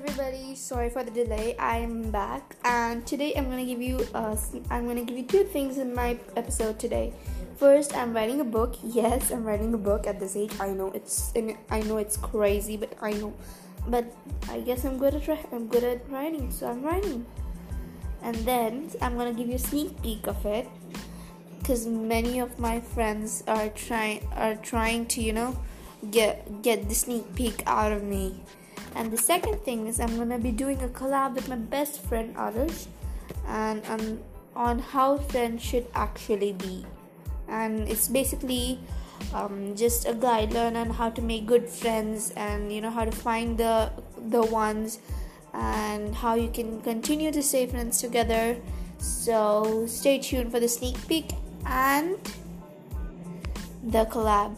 everybody. Sorry for the delay. I'm back, and today I'm gonna give you uh, I'm gonna give you two things in my episode today. First, I'm writing a book. Yes, I'm writing a book at this age. I know it's I know it's crazy, but I know, but I guess I'm good at I'm good at writing, so I'm writing. And then I'm gonna give you a sneak peek of it, because many of my friends are trying are trying to you know get get the sneak peek out of me. And the second thing is I'm gonna be doing a collab with my best friend Adarsh and um, on how friends should actually be. And it's basically um, just a guideline on how to make good friends and you know how to find the the ones and how you can continue to stay friends together. So stay tuned for the sneak peek and the collab.